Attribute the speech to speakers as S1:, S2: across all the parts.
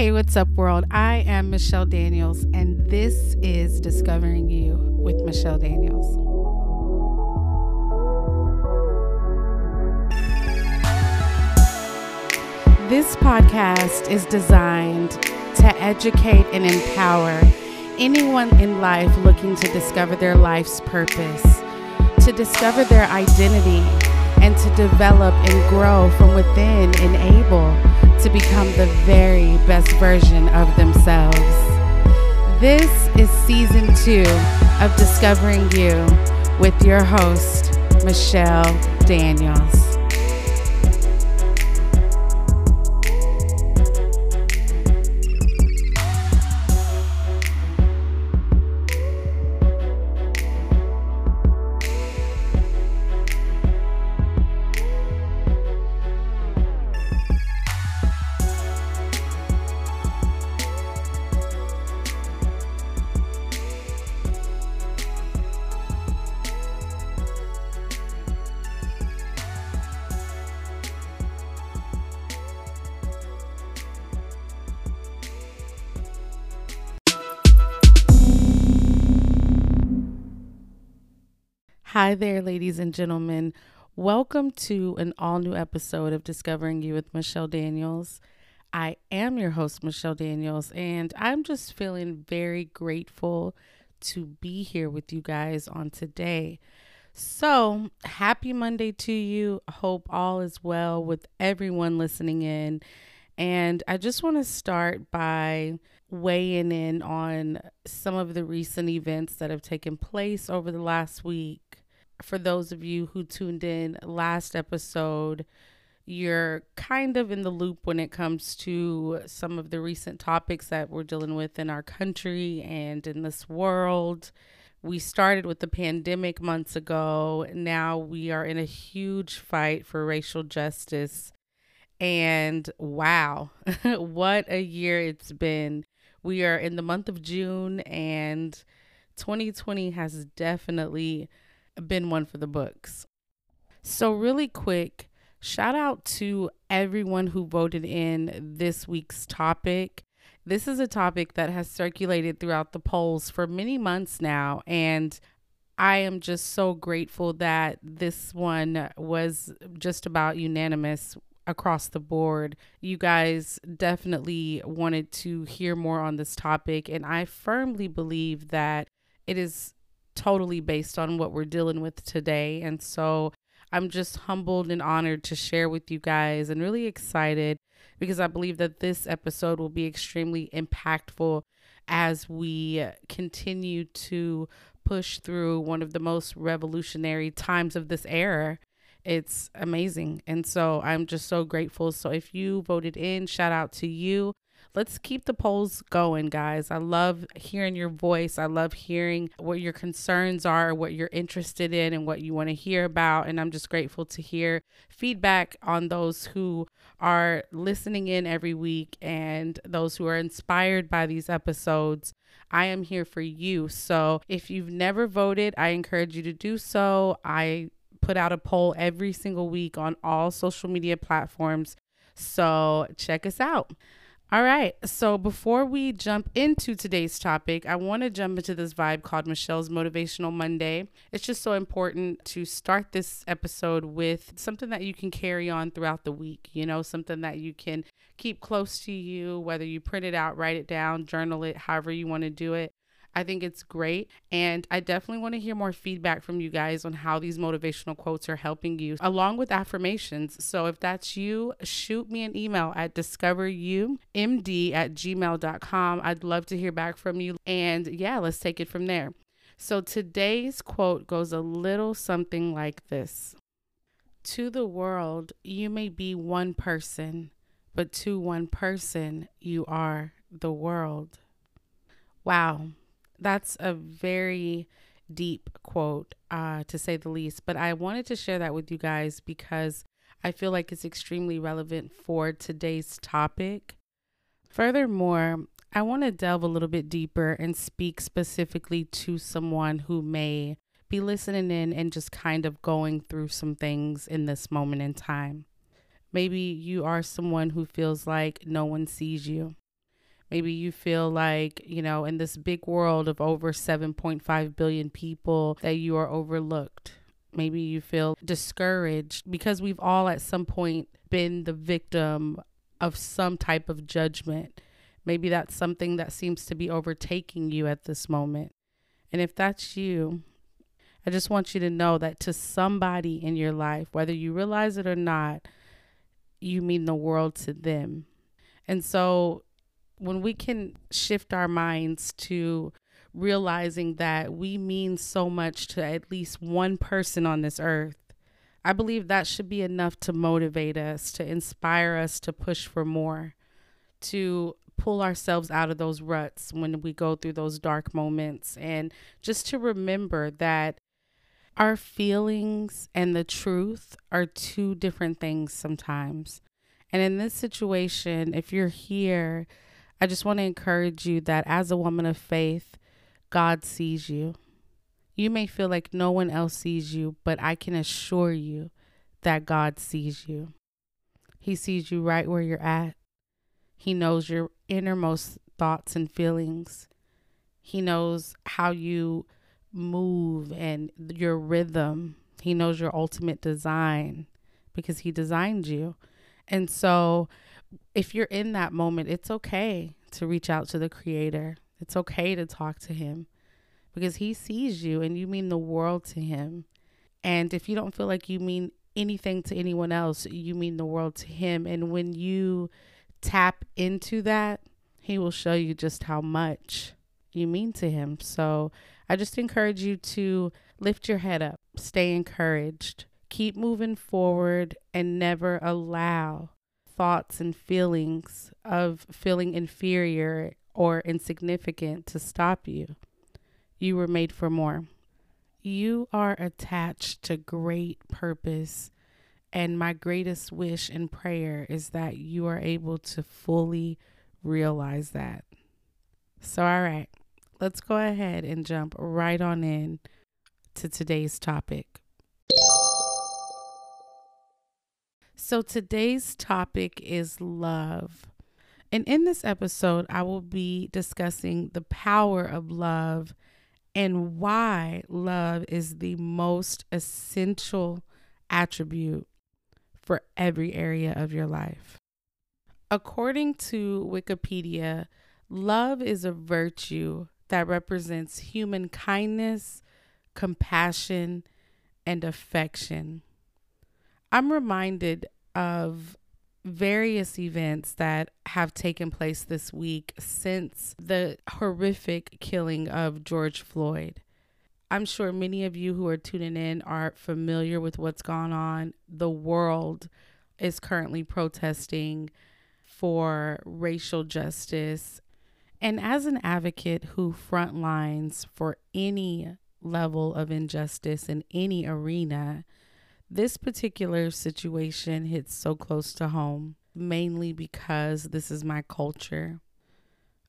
S1: Hey, what's up, world? I am Michelle Daniels, and this is Discovering You with Michelle Daniels. This podcast is designed to educate and empower anyone in life looking to discover their life's purpose, to discover their identity, and to develop and grow from within and able to become the very best version of themselves. This is season two of Discovering You with your host, Michelle Daniels. Hi there, ladies and gentlemen. Welcome to an all new episode of Discovering You with Michelle Daniels. I am your host, Michelle Daniels, and I'm just feeling very grateful to be here with you guys on today. So, happy Monday to you. Hope all is well with everyone listening in. And I just want to start by weighing in on some of the recent events that have taken place over the last week for those of you who tuned in last episode, you're kind of in the loop when it comes to some of the recent topics that we're dealing with in our country and in this world. We started with the pandemic months ago. Now we are in a huge fight for racial justice. And wow, what a year it's been. We are in the month of June, and 2020 has definitely been one for the books. So, really quick, shout out to everyone who voted in this week's topic. This is a topic that has circulated throughout the polls for many months now, and I am just so grateful that this one was just about unanimous across the board. You guys definitely wanted to hear more on this topic, and I firmly believe that it is totally based on what we're dealing with today. And so I'm just humbled and honored to share with you guys and really excited because I believe that this episode will be extremely impactful as we continue to push through one of the most revolutionary times of this era. It's amazing. And so I'm just so grateful. So if you voted in, shout out to you let's keep the polls going, guys. I love hearing your voice. I love hearing what your concerns are, what you're interested in, and what you want to hear about. And I'm just grateful to hear feedback on those who are listening in every week and those who are inspired by these episodes. I am here for you. So if you've never voted, I encourage you to do so. I put out a poll every single week on all social media platforms. So check us out. All right. So before we jump into today's topic, I want to jump into this vibe called Michelle's Motivational Monday. It's just so important to start this episode with something that you can carry on throughout the week, you know, something that you can keep close to you, whether you print it out, write it down, journal it, however you want to do it. I think it's great. And I definitely want to hear more feedback from you guys on how these motivational quotes are helping you, along with affirmations. So if that's you, shoot me an email at discoverumd at gmail.com. I'd love to hear back from you. And yeah, let's take it from there. So today's quote goes a little something like this To the world, you may be one person, but to one person, you are the world. Wow, that's a very deep quote, uh, to say the least. But I wanted to share that with you guys because I feel like it's extremely relevant for today's topic. Furthermore, I want to delve a little bit deeper and speak specifically to someone who may be listening in and just kind of going through some things in this moment in time. Maybe you are someone who feels like no one sees you. Maybe you feel like, you know, in this big world of over 7.5 billion people, that you are overlooked. Maybe you feel discouraged because we've all at some point been the victim of some type of judgment. Maybe that's something that seems to be overtaking you at this moment. And if that's you, I just want you to know that to somebody in your life, whether you realize it or not, you mean the world to them. And so when we can shift our minds to realizing that we mean so much to at least one person on this earth, I believe that should be enough to motivate us, to inspire us to push for more, to pull ourselves out of those ruts when we go through those dark moments, and just to remember that our feelings and the truth are two different things sometimes. And in this situation, if you're here, I just want to encourage you that as a woman of faith, God sees you. You may feel like no one else sees you, but I can assure you that God sees you. He sees you right where you're at. He knows your innermost thoughts and feelings. He knows how you move and your rhythm. He knows your ultimate design because He designed you. And so, if you're in that moment, it's okay to reach out to the Creator. It's okay to talk to Him because he sees you and you mean the world to him. And if you don't feel like you mean anything to anyone else, you mean the world to him. And when you tap into that, he will show you just how much you mean to him. So I just encourage you to lift your head up, stay encouraged, keep moving forward, and never allow thoughts and feelings of feeling inferior or insignificant to stop you. You were made for more. You are attached to great purpose. And my greatest wish and prayer is that you are able to fully realize that. So, all right, let's go ahead and jump right on in to today's topic. So, today's topic is love. And in this episode, I will be discussing the power of love and why love is the most essential attribute for every area of your life. According to Wikipedia, love is a virtue that represents human kindness, compassion, and affection. I'm reminded of various events that have taken place this week since the horrific killing of George Floyd. I'm sure many of you who are tuning in are familiar with what's gone on. The world is currently protesting for racial justice. And as an advocate who frontlines for any level of injustice in any arena, this particular situation hits so close to home, mainly because this is my culture.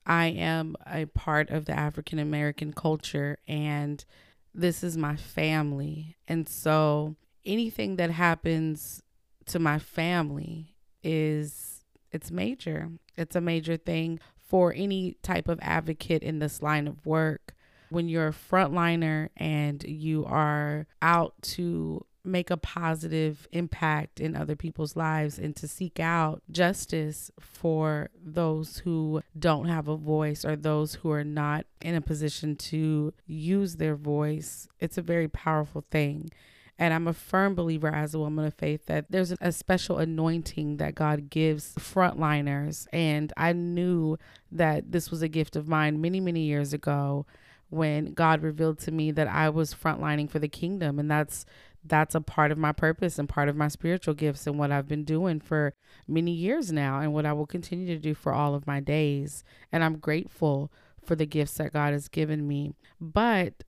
S1: I am a part of the African American culture and this is my family. And so anything that happens to my family is it's major. It's a major thing for any type of advocate in this line of work. When you're a frontliner and you are out to make a positive impact in other people's lives and to seek out justice for those who don't have a voice or those who are not in a position to use their voice. It's a very powerful thing. And I'm a firm believer as a woman of faith that there's a special anointing that God gives frontliners. And I knew that this was a gift of mine many, many years ago when God revealed to me that I was frontlining for the kingdom. And that's that's a part of my purpose and part of my spiritual gifts and what I've been doing for many years now and what I will continue to do for all of my days. And I'm grateful for the gifts that God has given me. But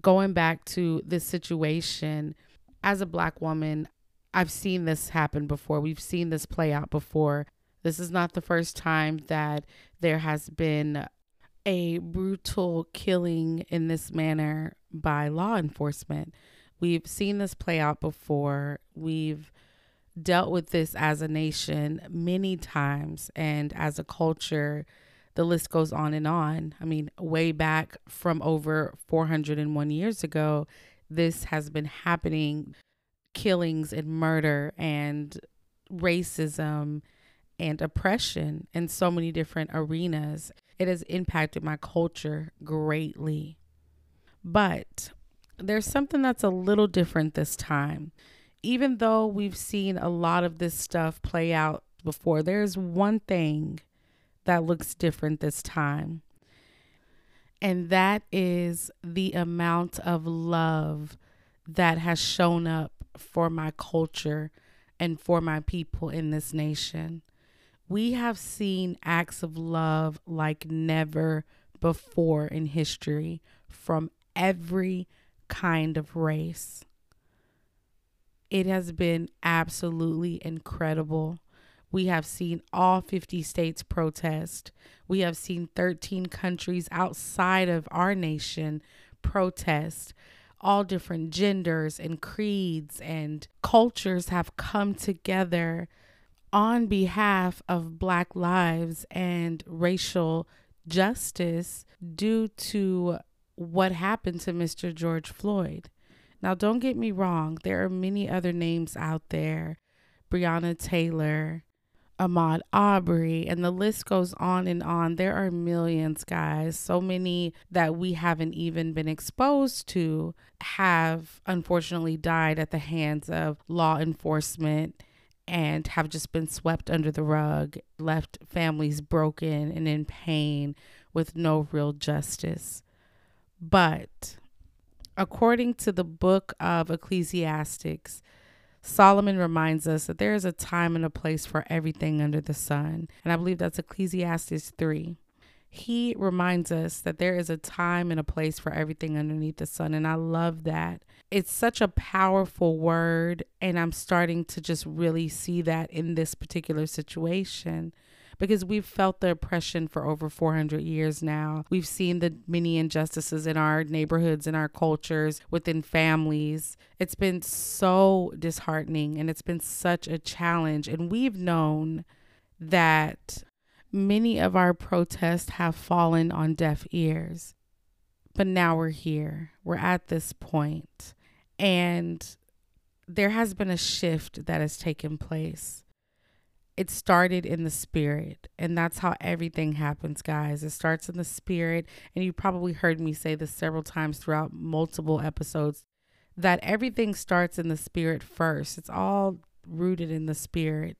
S1: going back to this situation, as a black woman, I've seen this happen before. We've seen this play out before. This is not the first time that there has been a brutal killing in this manner by law enforcement. We've seen this play out before. We've dealt with this as a nation many times and as a culture. The list goes on and on. I mean, way back from over 401 years ago, this has been happening killings and murder and racism and oppression in so many different arenas. It has impacted my culture greatly. But there's something that's a little different this time. Even though we've seen a lot of this stuff play out before, there's one thing that looks different this time. And that is the amount of love that has shown up for my culture and for my people in this nation. We have seen acts of love like never before in history from every kind of race. It has been absolutely incredible. We have seen all 50 states protest. We have seen 13 countries outside of our nation protest. All different genders and creeds and cultures have come together on behalf of Black lives and racial justice due to what happened to Mr. George Floyd. Now, don't get me wrong, there are many other names out there Breonna Taylor, Ahmaud Arbery, and the list goes on and on. There are millions, guys. So many that we haven't even been exposed to have unfortunately died at the hands of law enforcement and have just been swept under the rug, left families broken and in pain with no real justice. But according to the book of Ecclesiastics, Solomon reminds us that there is a time and a place for everything under the sun. And I believe that's Ecclesiastes 3. He reminds us that there is a time and a place for everything underneath the sun. And I love that. It's such a powerful word. And I'm starting to just really see that in this particular situation because we've felt the oppression for over 400 years now. We've seen the many injustices in our neighborhoods, in our cultures, within families. It's been so disheartening and it's been such a challenge. And we've known that many of our protests have fallen on deaf ears. But now we're here, we're at this point, and there has been a shift that has taken place it started in the spirit and that's how everything happens guys. It starts in the spirit and you probably heard me say this several times throughout multiple episodes that everything starts in the spirit first. It's all rooted in the spirit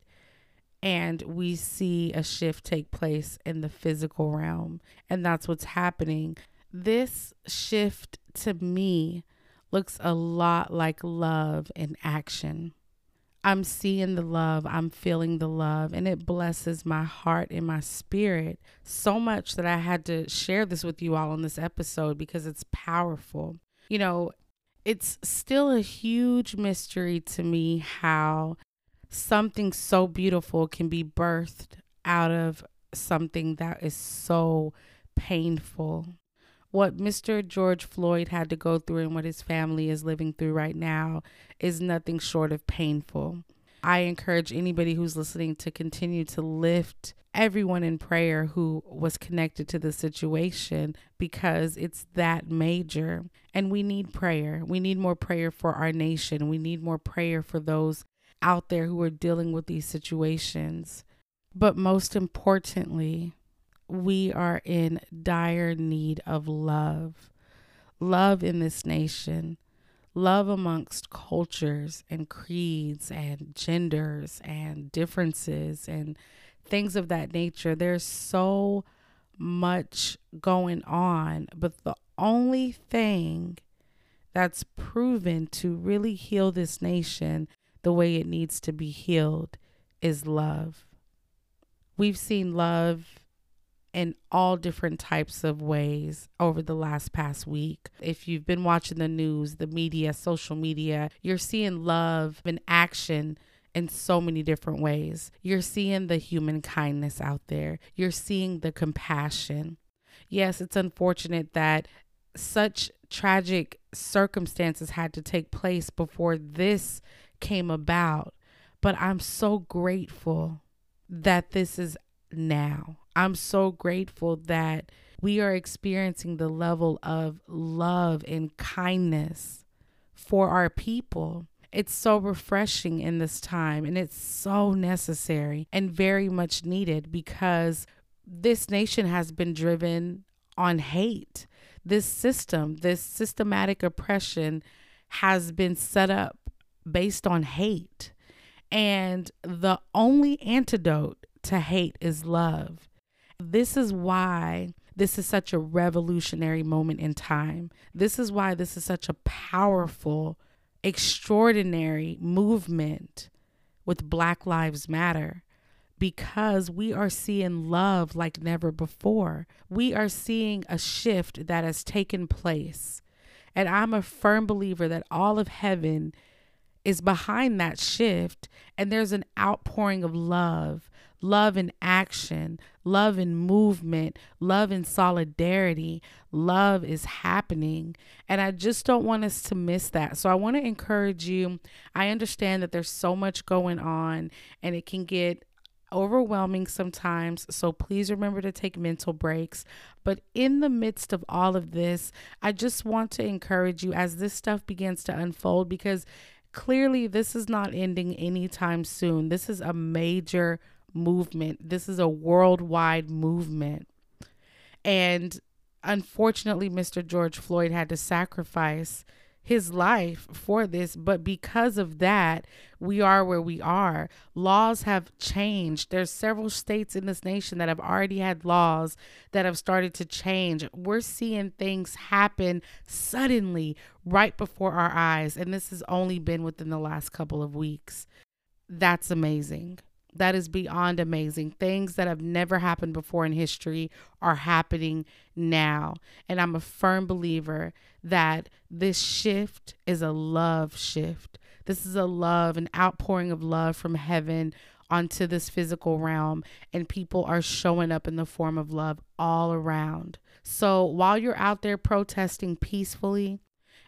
S1: and we see a shift take place in the physical realm and that's what's happening. This shift to me looks a lot like love in action I'm seeing the love, I'm feeling the love, and it blesses my heart and my spirit so much that I had to share this with you all on this episode because it's powerful. You know, it's still a huge mystery to me how something so beautiful can be birthed out of something that is so painful what Mr. George Floyd had to go through and what his family is living through right now is nothing short of painful. I encourage anybody who's listening to continue to lift everyone in prayer who was connected to the situation because it's that major. And we need prayer. We need more prayer for our nation. We need more prayer for those out there who are dealing with these situations. But most importantly, we are in dire need of love. Love in this nation, love amongst cultures and creeds and genders and differences and things of that nature. There's so much going on, but the only thing that's proven to really heal this nation the way it needs to be healed is love. We've seen love in all different types of ways over the last past week. If you've been watching the news, the media, social media, you're seeing love in action in so many different ways. You're seeing the human kindness out there, you're seeing the compassion. Yes, it's unfortunate that such tragic circumstances had to take place before this came about, but I'm so grateful that this is now. I'm so grateful that we are experiencing the level of love and kindness for our people. It's so refreshing in this time and it's so necessary and very much needed because this nation has been driven on hate. This system, this systematic oppression has been set up based on hate. And the only antidote to hate is love. This is why this is such a revolutionary moment in time. This is why this is such a powerful, extraordinary movement with Black Lives Matter because we are seeing love like never before. We are seeing a shift that has taken place. And I'm a firm believer that all of heaven is behind that shift, and there's an outpouring of love love in action, love in movement, love in solidarity. Love is happening. And I just don't want us to miss that. So I want to encourage you. I understand that there's so much going on and it can get overwhelming sometimes. So please remember to take mental breaks. But in the midst of all of this, I just want to encourage you as this stuff begins to unfold because clearly this is not ending anytime soon. This is a major movement, this is a worldwide movement. And unfortunately, Mr. George Floyd had to sacrifice his life for this, but because of that, we are where we are. Laws have changed. There's several states in this nation that have already had laws that have started to change. We're seeing things happen suddenly right before our eyes, and this has only been within the last couple of weeks. That's amazing. That is beyond amazing. Things that have never happened before in history are happening now. And I'm a firm believer that this shift is a love shift. This is a love, an outpouring of love from heaven onto this physical realm. And people are showing up in the form of love all around. So while you're out there protesting peacefully,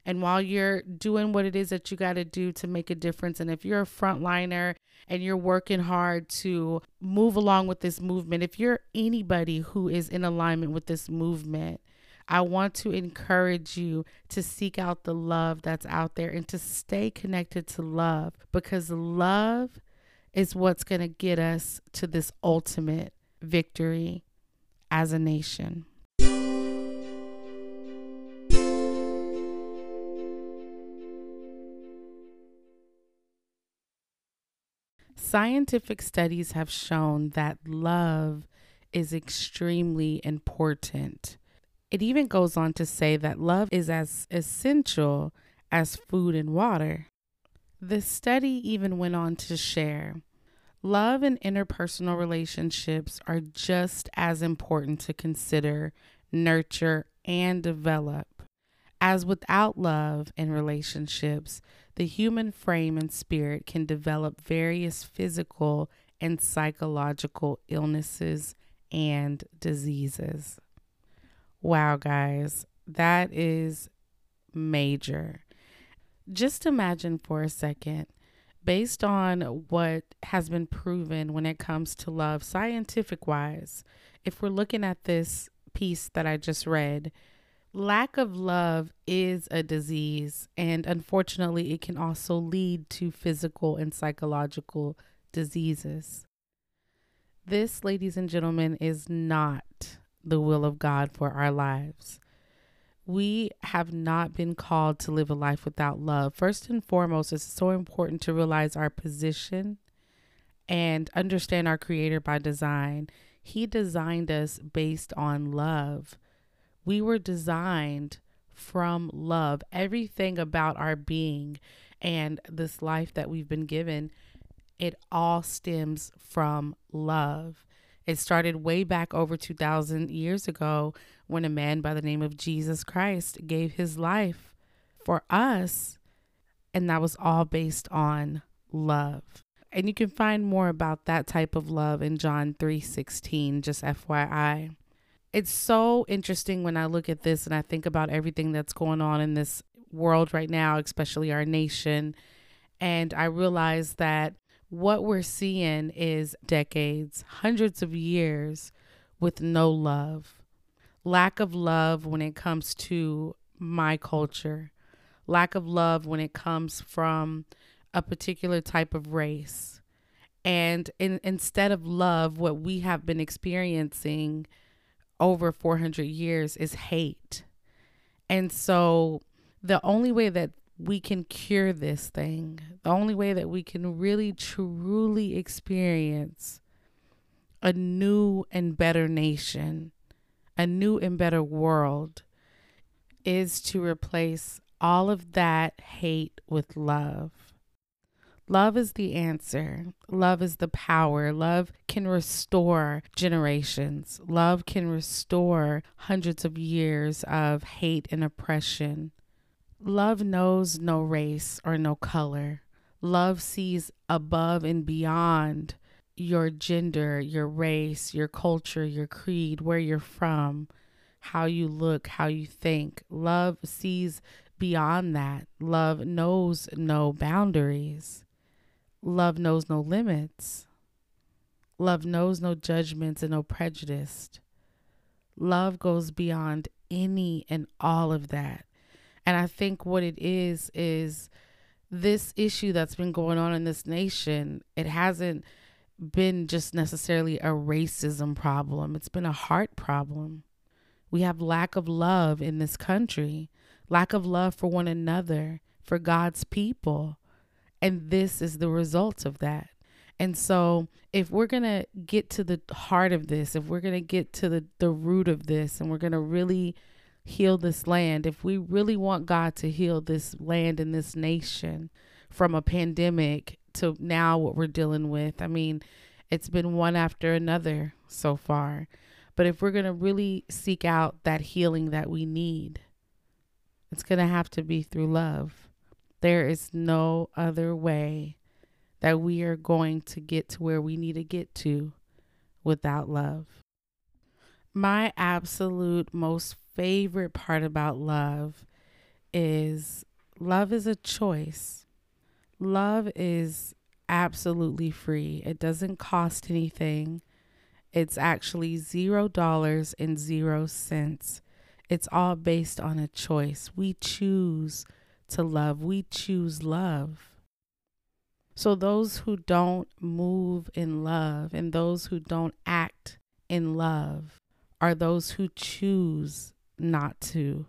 S1: and while you're doing what it is that you got to do to make a difference, and if you're a frontliner and you're working hard to move along with this movement, if you're anybody who is in alignment with this movement, I want to encourage you to seek out the love that's out there and to stay connected to love because love is what's going to get us to this ultimate victory as a nation. Scientific studies have shown that love is extremely important. It even goes on to say that love is as essential as food and water. The study even went on to share love and interpersonal relationships are just as important to consider, nurture, and develop. As without love and relationships, the human frame and spirit can develop various physical and psychological illnesses and diseases. Wow, guys, that is major. Just imagine for a second, based on what has been proven when it comes to love, scientific wise, if we're looking at this piece that I just read, lack of love is a disease, and unfortunately, it can also lead to physical and psychological diseases. This, ladies and gentlemen, is not the will of God for our lives. We have not been called to live a life without love. First and foremost, it's so important to realize our position and understand our Creator by design. He designed us based on love. We were designed from love. Everything about our being and this life that we've been given, it all stems from love. It started way back over 2,000 years ago when a man by the name of Jesus Christ gave his life for us. And that was all based on love. And you can find more about that type of love in John 3:16, just FYI it's so interesting when I look at this and I think about everything that's going on in this world right now, especially our nation. And I realize that what we're seeing is decades, hundreds of years with no love. Lack of love when it comes to my culture. Lack of love when it comes from a particular type of race. And in, instead of love, what we have been experiencing over 400 years is hate. And so the only way that we can cure this thing, the only way that we can really truly experience a new and better nation, a new and better world, is to replace all of that hate with love. Love is the answer. Love is the power. Love can restore generations. Love can restore hundreds of years of hate and oppression. Love knows no race or no color. Love sees above and beyond your gender, your race, your culture, your creed, where you're from, how you look, how you think. Love sees beyond that. Love knows no boundaries. Love knows no limits. Love knows no judgments and no prejudice. Love goes beyond any and all of that. And I think what it is, is this issue that's been going on in this nation, it hasn't been just necessarily a racism problem, it's been a heart problem. We have lack of love in this country, lack of love for one another, for God's people. And this is the result of that. And so, if we're going to get to the heart of this, if we're going to get to the, the root of this, and we're going to really heal this land, if we really want God to heal this land and this nation from a pandemic to now what we're dealing with. I mean, it's been one after another so far. But if we're going to really seek out that healing that we need, it's going to have to be through love. There is no other way that we are going to get to where we need to get to without love. My absolute most favorite part about love is love is a choice love is absolutely free. It doesn't cost anything. It's actually zero dollars and zero cents. It's all based on a choice. We choose to love, we choose love. So, those who don't move in love and those who don't act in love are those who choose not to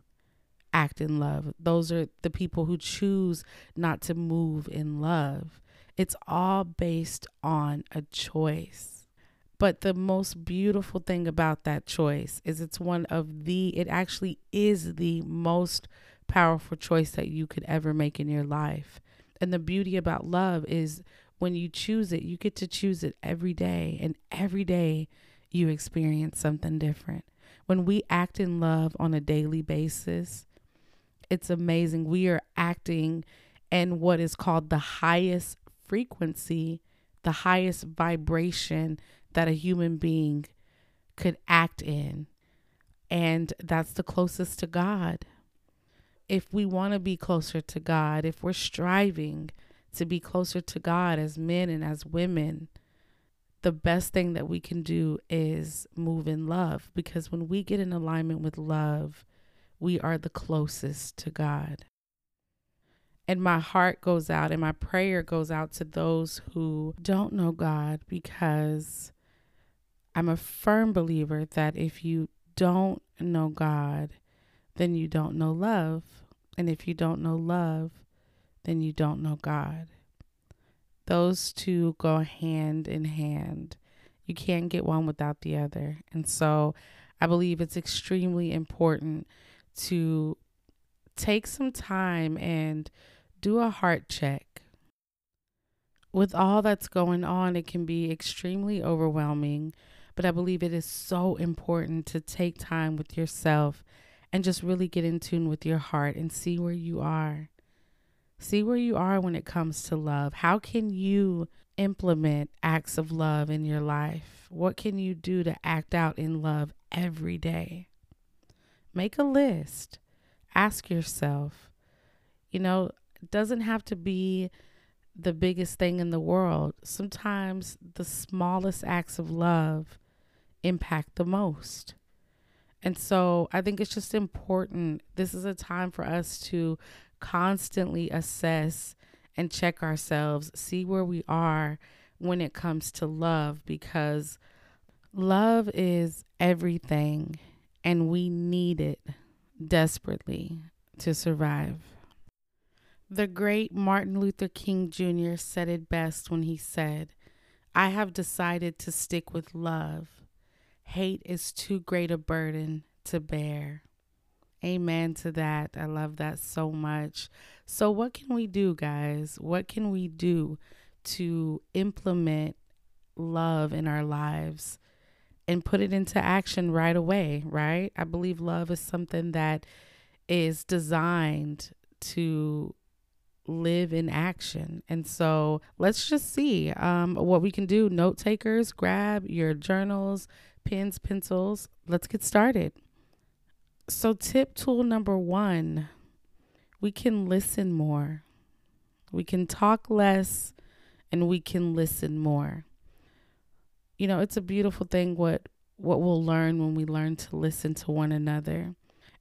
S1: act in love. Those are the people who choose not to move in love. It's all based on a choice. But the most beautiful thing about that choice is it's one of the, it actually is the most powerful choice that you could ever make in your life. And the beauty about love is when you choose it, you get to choose it every day. And every day you experience something different. When we act in love on a daily basis, it's amazing. We are acting in what is called the highest frequency, the highest vibration that a human being could act in. And that's the closest to God. If we want to be closer to God, if we're striving to be closer to God as men and as women, the best thing that we can do is move in love because when we get in alignment with love, we are the closest to God. And my heart goes out and my prayer goes out to those who don't know God because I'm a firm believer that if you don't know God, then you don't know love. And if you don't know love, then you don't know God. Those two go hand in hand. You can't get one without the other. And so I believe it's extremely important to take some time and do a heart check. With all that's going on, it can be extremely overwhelming, but I believe it is so important to take time with yourself and just really get in tune with your heart and see where you are. See where you are when it comes to love. How can you implement acts of love in your life? What can you do to act out in love every day? Make a list. Ask yourself, you know, it doesn't have to be the biggest thing in the world. Sometimes the smallest acts of love impact the most. And so I think it's just important. This is a time for us to constantly assess and check ourselves, see where we are when it comes to love, because love is everything and we need it desperately to survive. The great Martin Luther King Jr. said it best when he said, I have decided to stick with love. Hate is too great a burden to bear. Amen to that. I love that so much. So, what can we do, guys? What can we do to implement love in our lives and put it into action right away, right? I believe love is something that is designed to live in action. And so let's just see um, what we can do. Note takers, grab your journals, pens, pencils. Let's get started. So, tip tool number one we can listen more. We can talk less and we can listen more. You know, it's a beautiful thing what what we'll learn when we learn to listen to one another.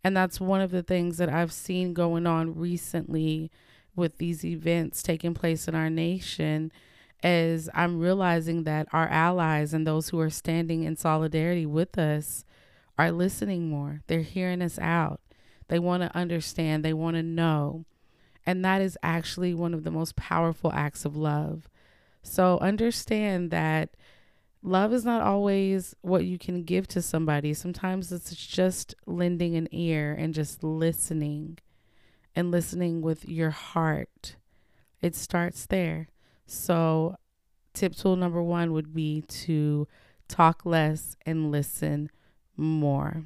S1: And that's one of the things that I've seen going on recently with these events taking place in our nation as I'm realizing that our allies and those who are standing in solidarity with us are listening more. They're hearing us out. They want to understand, they want to know. And that is actually one of the most powerful acts of love. So understand that love is not always what you can give to somebody. Sometimes it's just lending an ear and just listening and listening with your heart. It starts there. So, tip tool number one would be to talk less and listen more.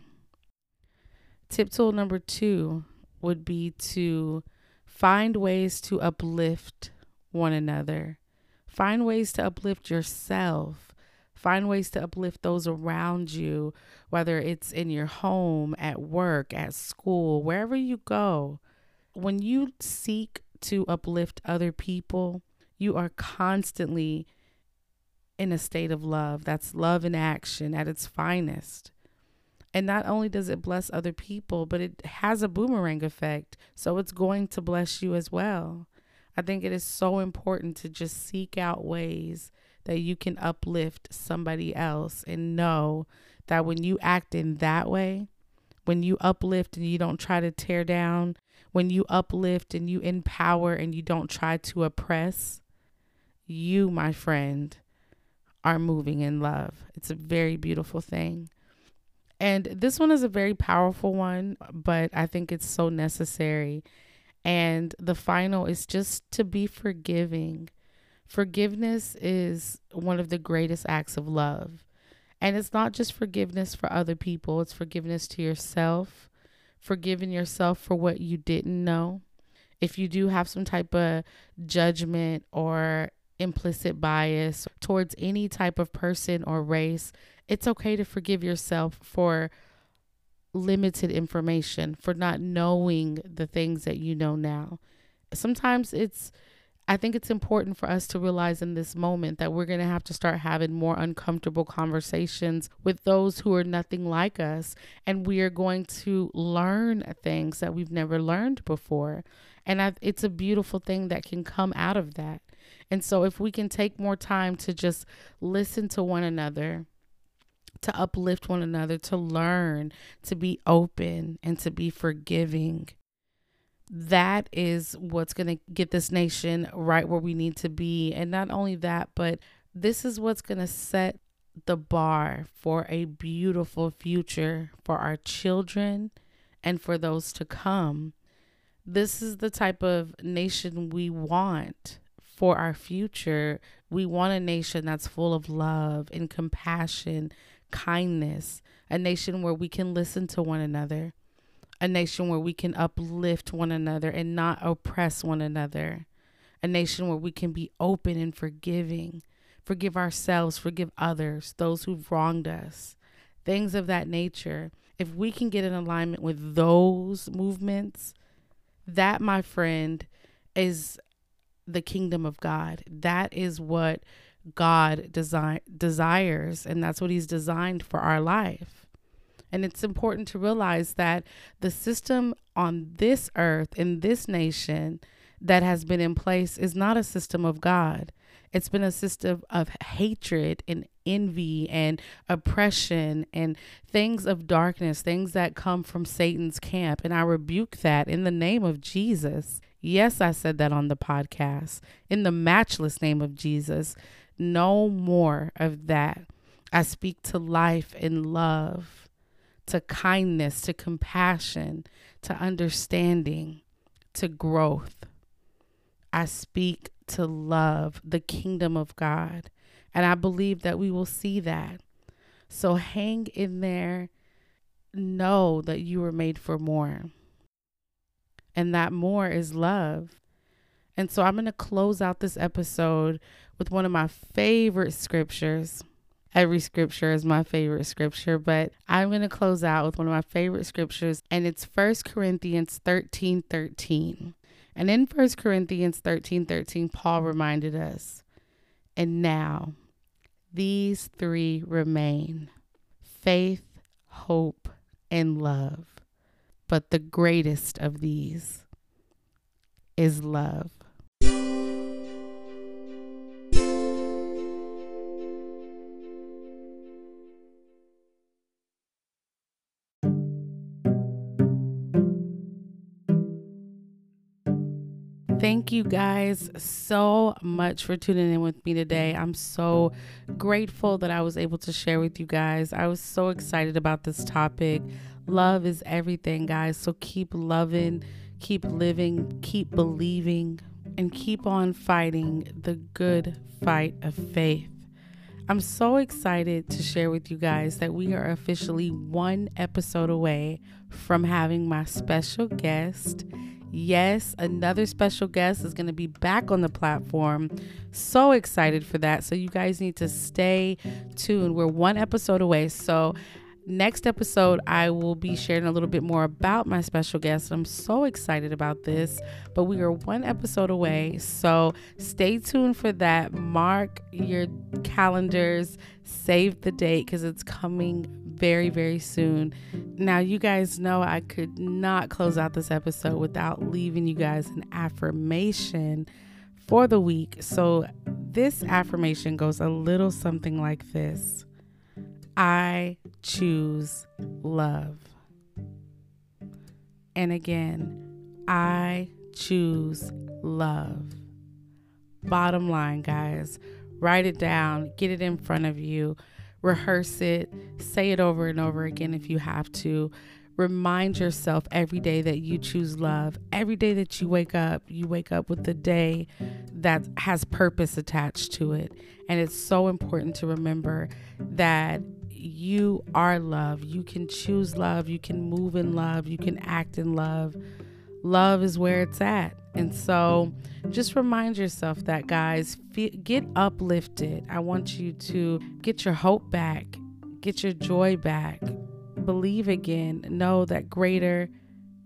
S1: Tip tool number two would be to find ways to uplift one another, find ways to uplift yourself. Find ways to uplift those around you, whether it's in your home, at work, at school, wherever you go when you seek to uplift other people, you are constantly in a state of love. That's love in action at its finest. And not only does it bless other people, but it has a boomerang effect. So it's going to bless you as well. I think it is so important to just seek out ways that you can uplift somebody else and know that when you act in that way, when you uplift and you don't try to tear down, when you uplift and you empower and you don't try to oppress, you, my friend, are moving in love. It's a very beautiful thing. And this one is a very powerful one, but I think it's so necessary. And the final is just to be forgiving. Forgiveness is one of the greatest acts of love. And it's not just forgiveness for other people, it's forgiveness to yourself, forgiving yourself for what you didn't know. If you do have some type of judgment or implicit bias towards any type of person or race, it's okay to forgive yourself for limited information, for not knowing the things that you know now. Sometimes it's I think it's important for us to realize in this moment that we're going to have to start having more uncomfortable conversations with those who are nothing like us. And we are going to learn things that we've never learned before. And I, it's a beautiful thing that can come out of that. And so, if we can take more time to just listen to one another, to uplift one another, to learn, to be open, and to be forgiving, that is what's going to get this nation right where we need to be. And not only that, but this is what's going to set the bar for a beautiful future for our children and for those to come. This is the type of nation we want for our future. We want a nation that's full of love and compassion, kindness, a nation where we can listen to one another a nation where we can uplift one another and not oppress one another, a nation where we can be open and forgiving, forgive ourselves, forgive others, those who've wronged us, things of that nature. If we can get in alignment with those movements, that, my friend, is the kingdom of God. That is what God design, desires, and that's what He's designed for our life. And it's important to realize that the system on this earth, in this nation, that has been in place is not a system of God. It's been a system of hatred and envy and oppression and things of darkness, things that come from Satan's camp. And I rebuke that in the name of Jesus. Yes, I said that on the podcast. In the matchless name of Jesus, no more of that. I speak to life and love, to kindness, to compassion, to understanding, to growth. I speak to love the kingdom of God. And I believe that we will see that. So hang in there. Know that you were made for more. And that more is love. And so I'm going to close out this episode with one of my favorite scriptures. Every scripture is my favorite scripture, but I'm going to close out with one of my favorite scriptures, and it's 1 Corinthians 13 13. And in 1 Corinthians 13 13, Paul reminded us, and now these three remain faith, hope, and love. But the greatest of these is love. Thank you guys so much for tuning in with me today. I'm so grateful that I was able to share with you guys. I was so excited about this topic. Love is everything, guys. So keep loving, keep living, keep believing, and keep on fighting the good fight of faith. I'm so excited to share with you guys that we are officially one episode away from having my special guest Yes, another special guest is going to be back on the platform. So excited for that. So, you guys need to stay tuned. We're one episode away. So, next episode, I will be sharing a little bit more about my special guest. I'm so excited about this, but we are one episode away. So stay tuned for that. Mark your calendars, save the date because it's coming very, very soon. Now, you guys know I could not close out this episode without leaving you guys an affirmation for the week. So, this affirmation goes a little something like this I choose love. And again, I choose love. Bottom line, guys, write it down, get it in front of you rehearse it, say it over and over again if you have to. Remind yourself every day that you choose love. Every day that you wake up, you wake up with the day that has purpose attached to it. And it's so important to remember that you are love. You can choose love. You can move in love. You can act in love. Love is where it's at. And so just remind yourself that, guys, get uplifted. I want you to get your hope back, get your joy back, believe again, know that greater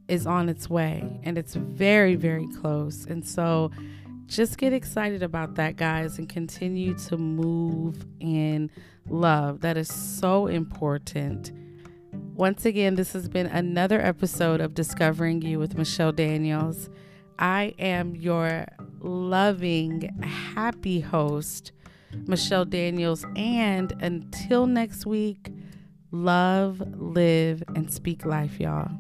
S1: is on its way and it's very, very close. And so just get excited about that, guys, and continue to move in love. That is so important. Once again, this has been another episode of Discovering You with Michelle Daniels. I am your loving, happy host, Michelle Daniels. And until next week, love, live, and speak life, y'all.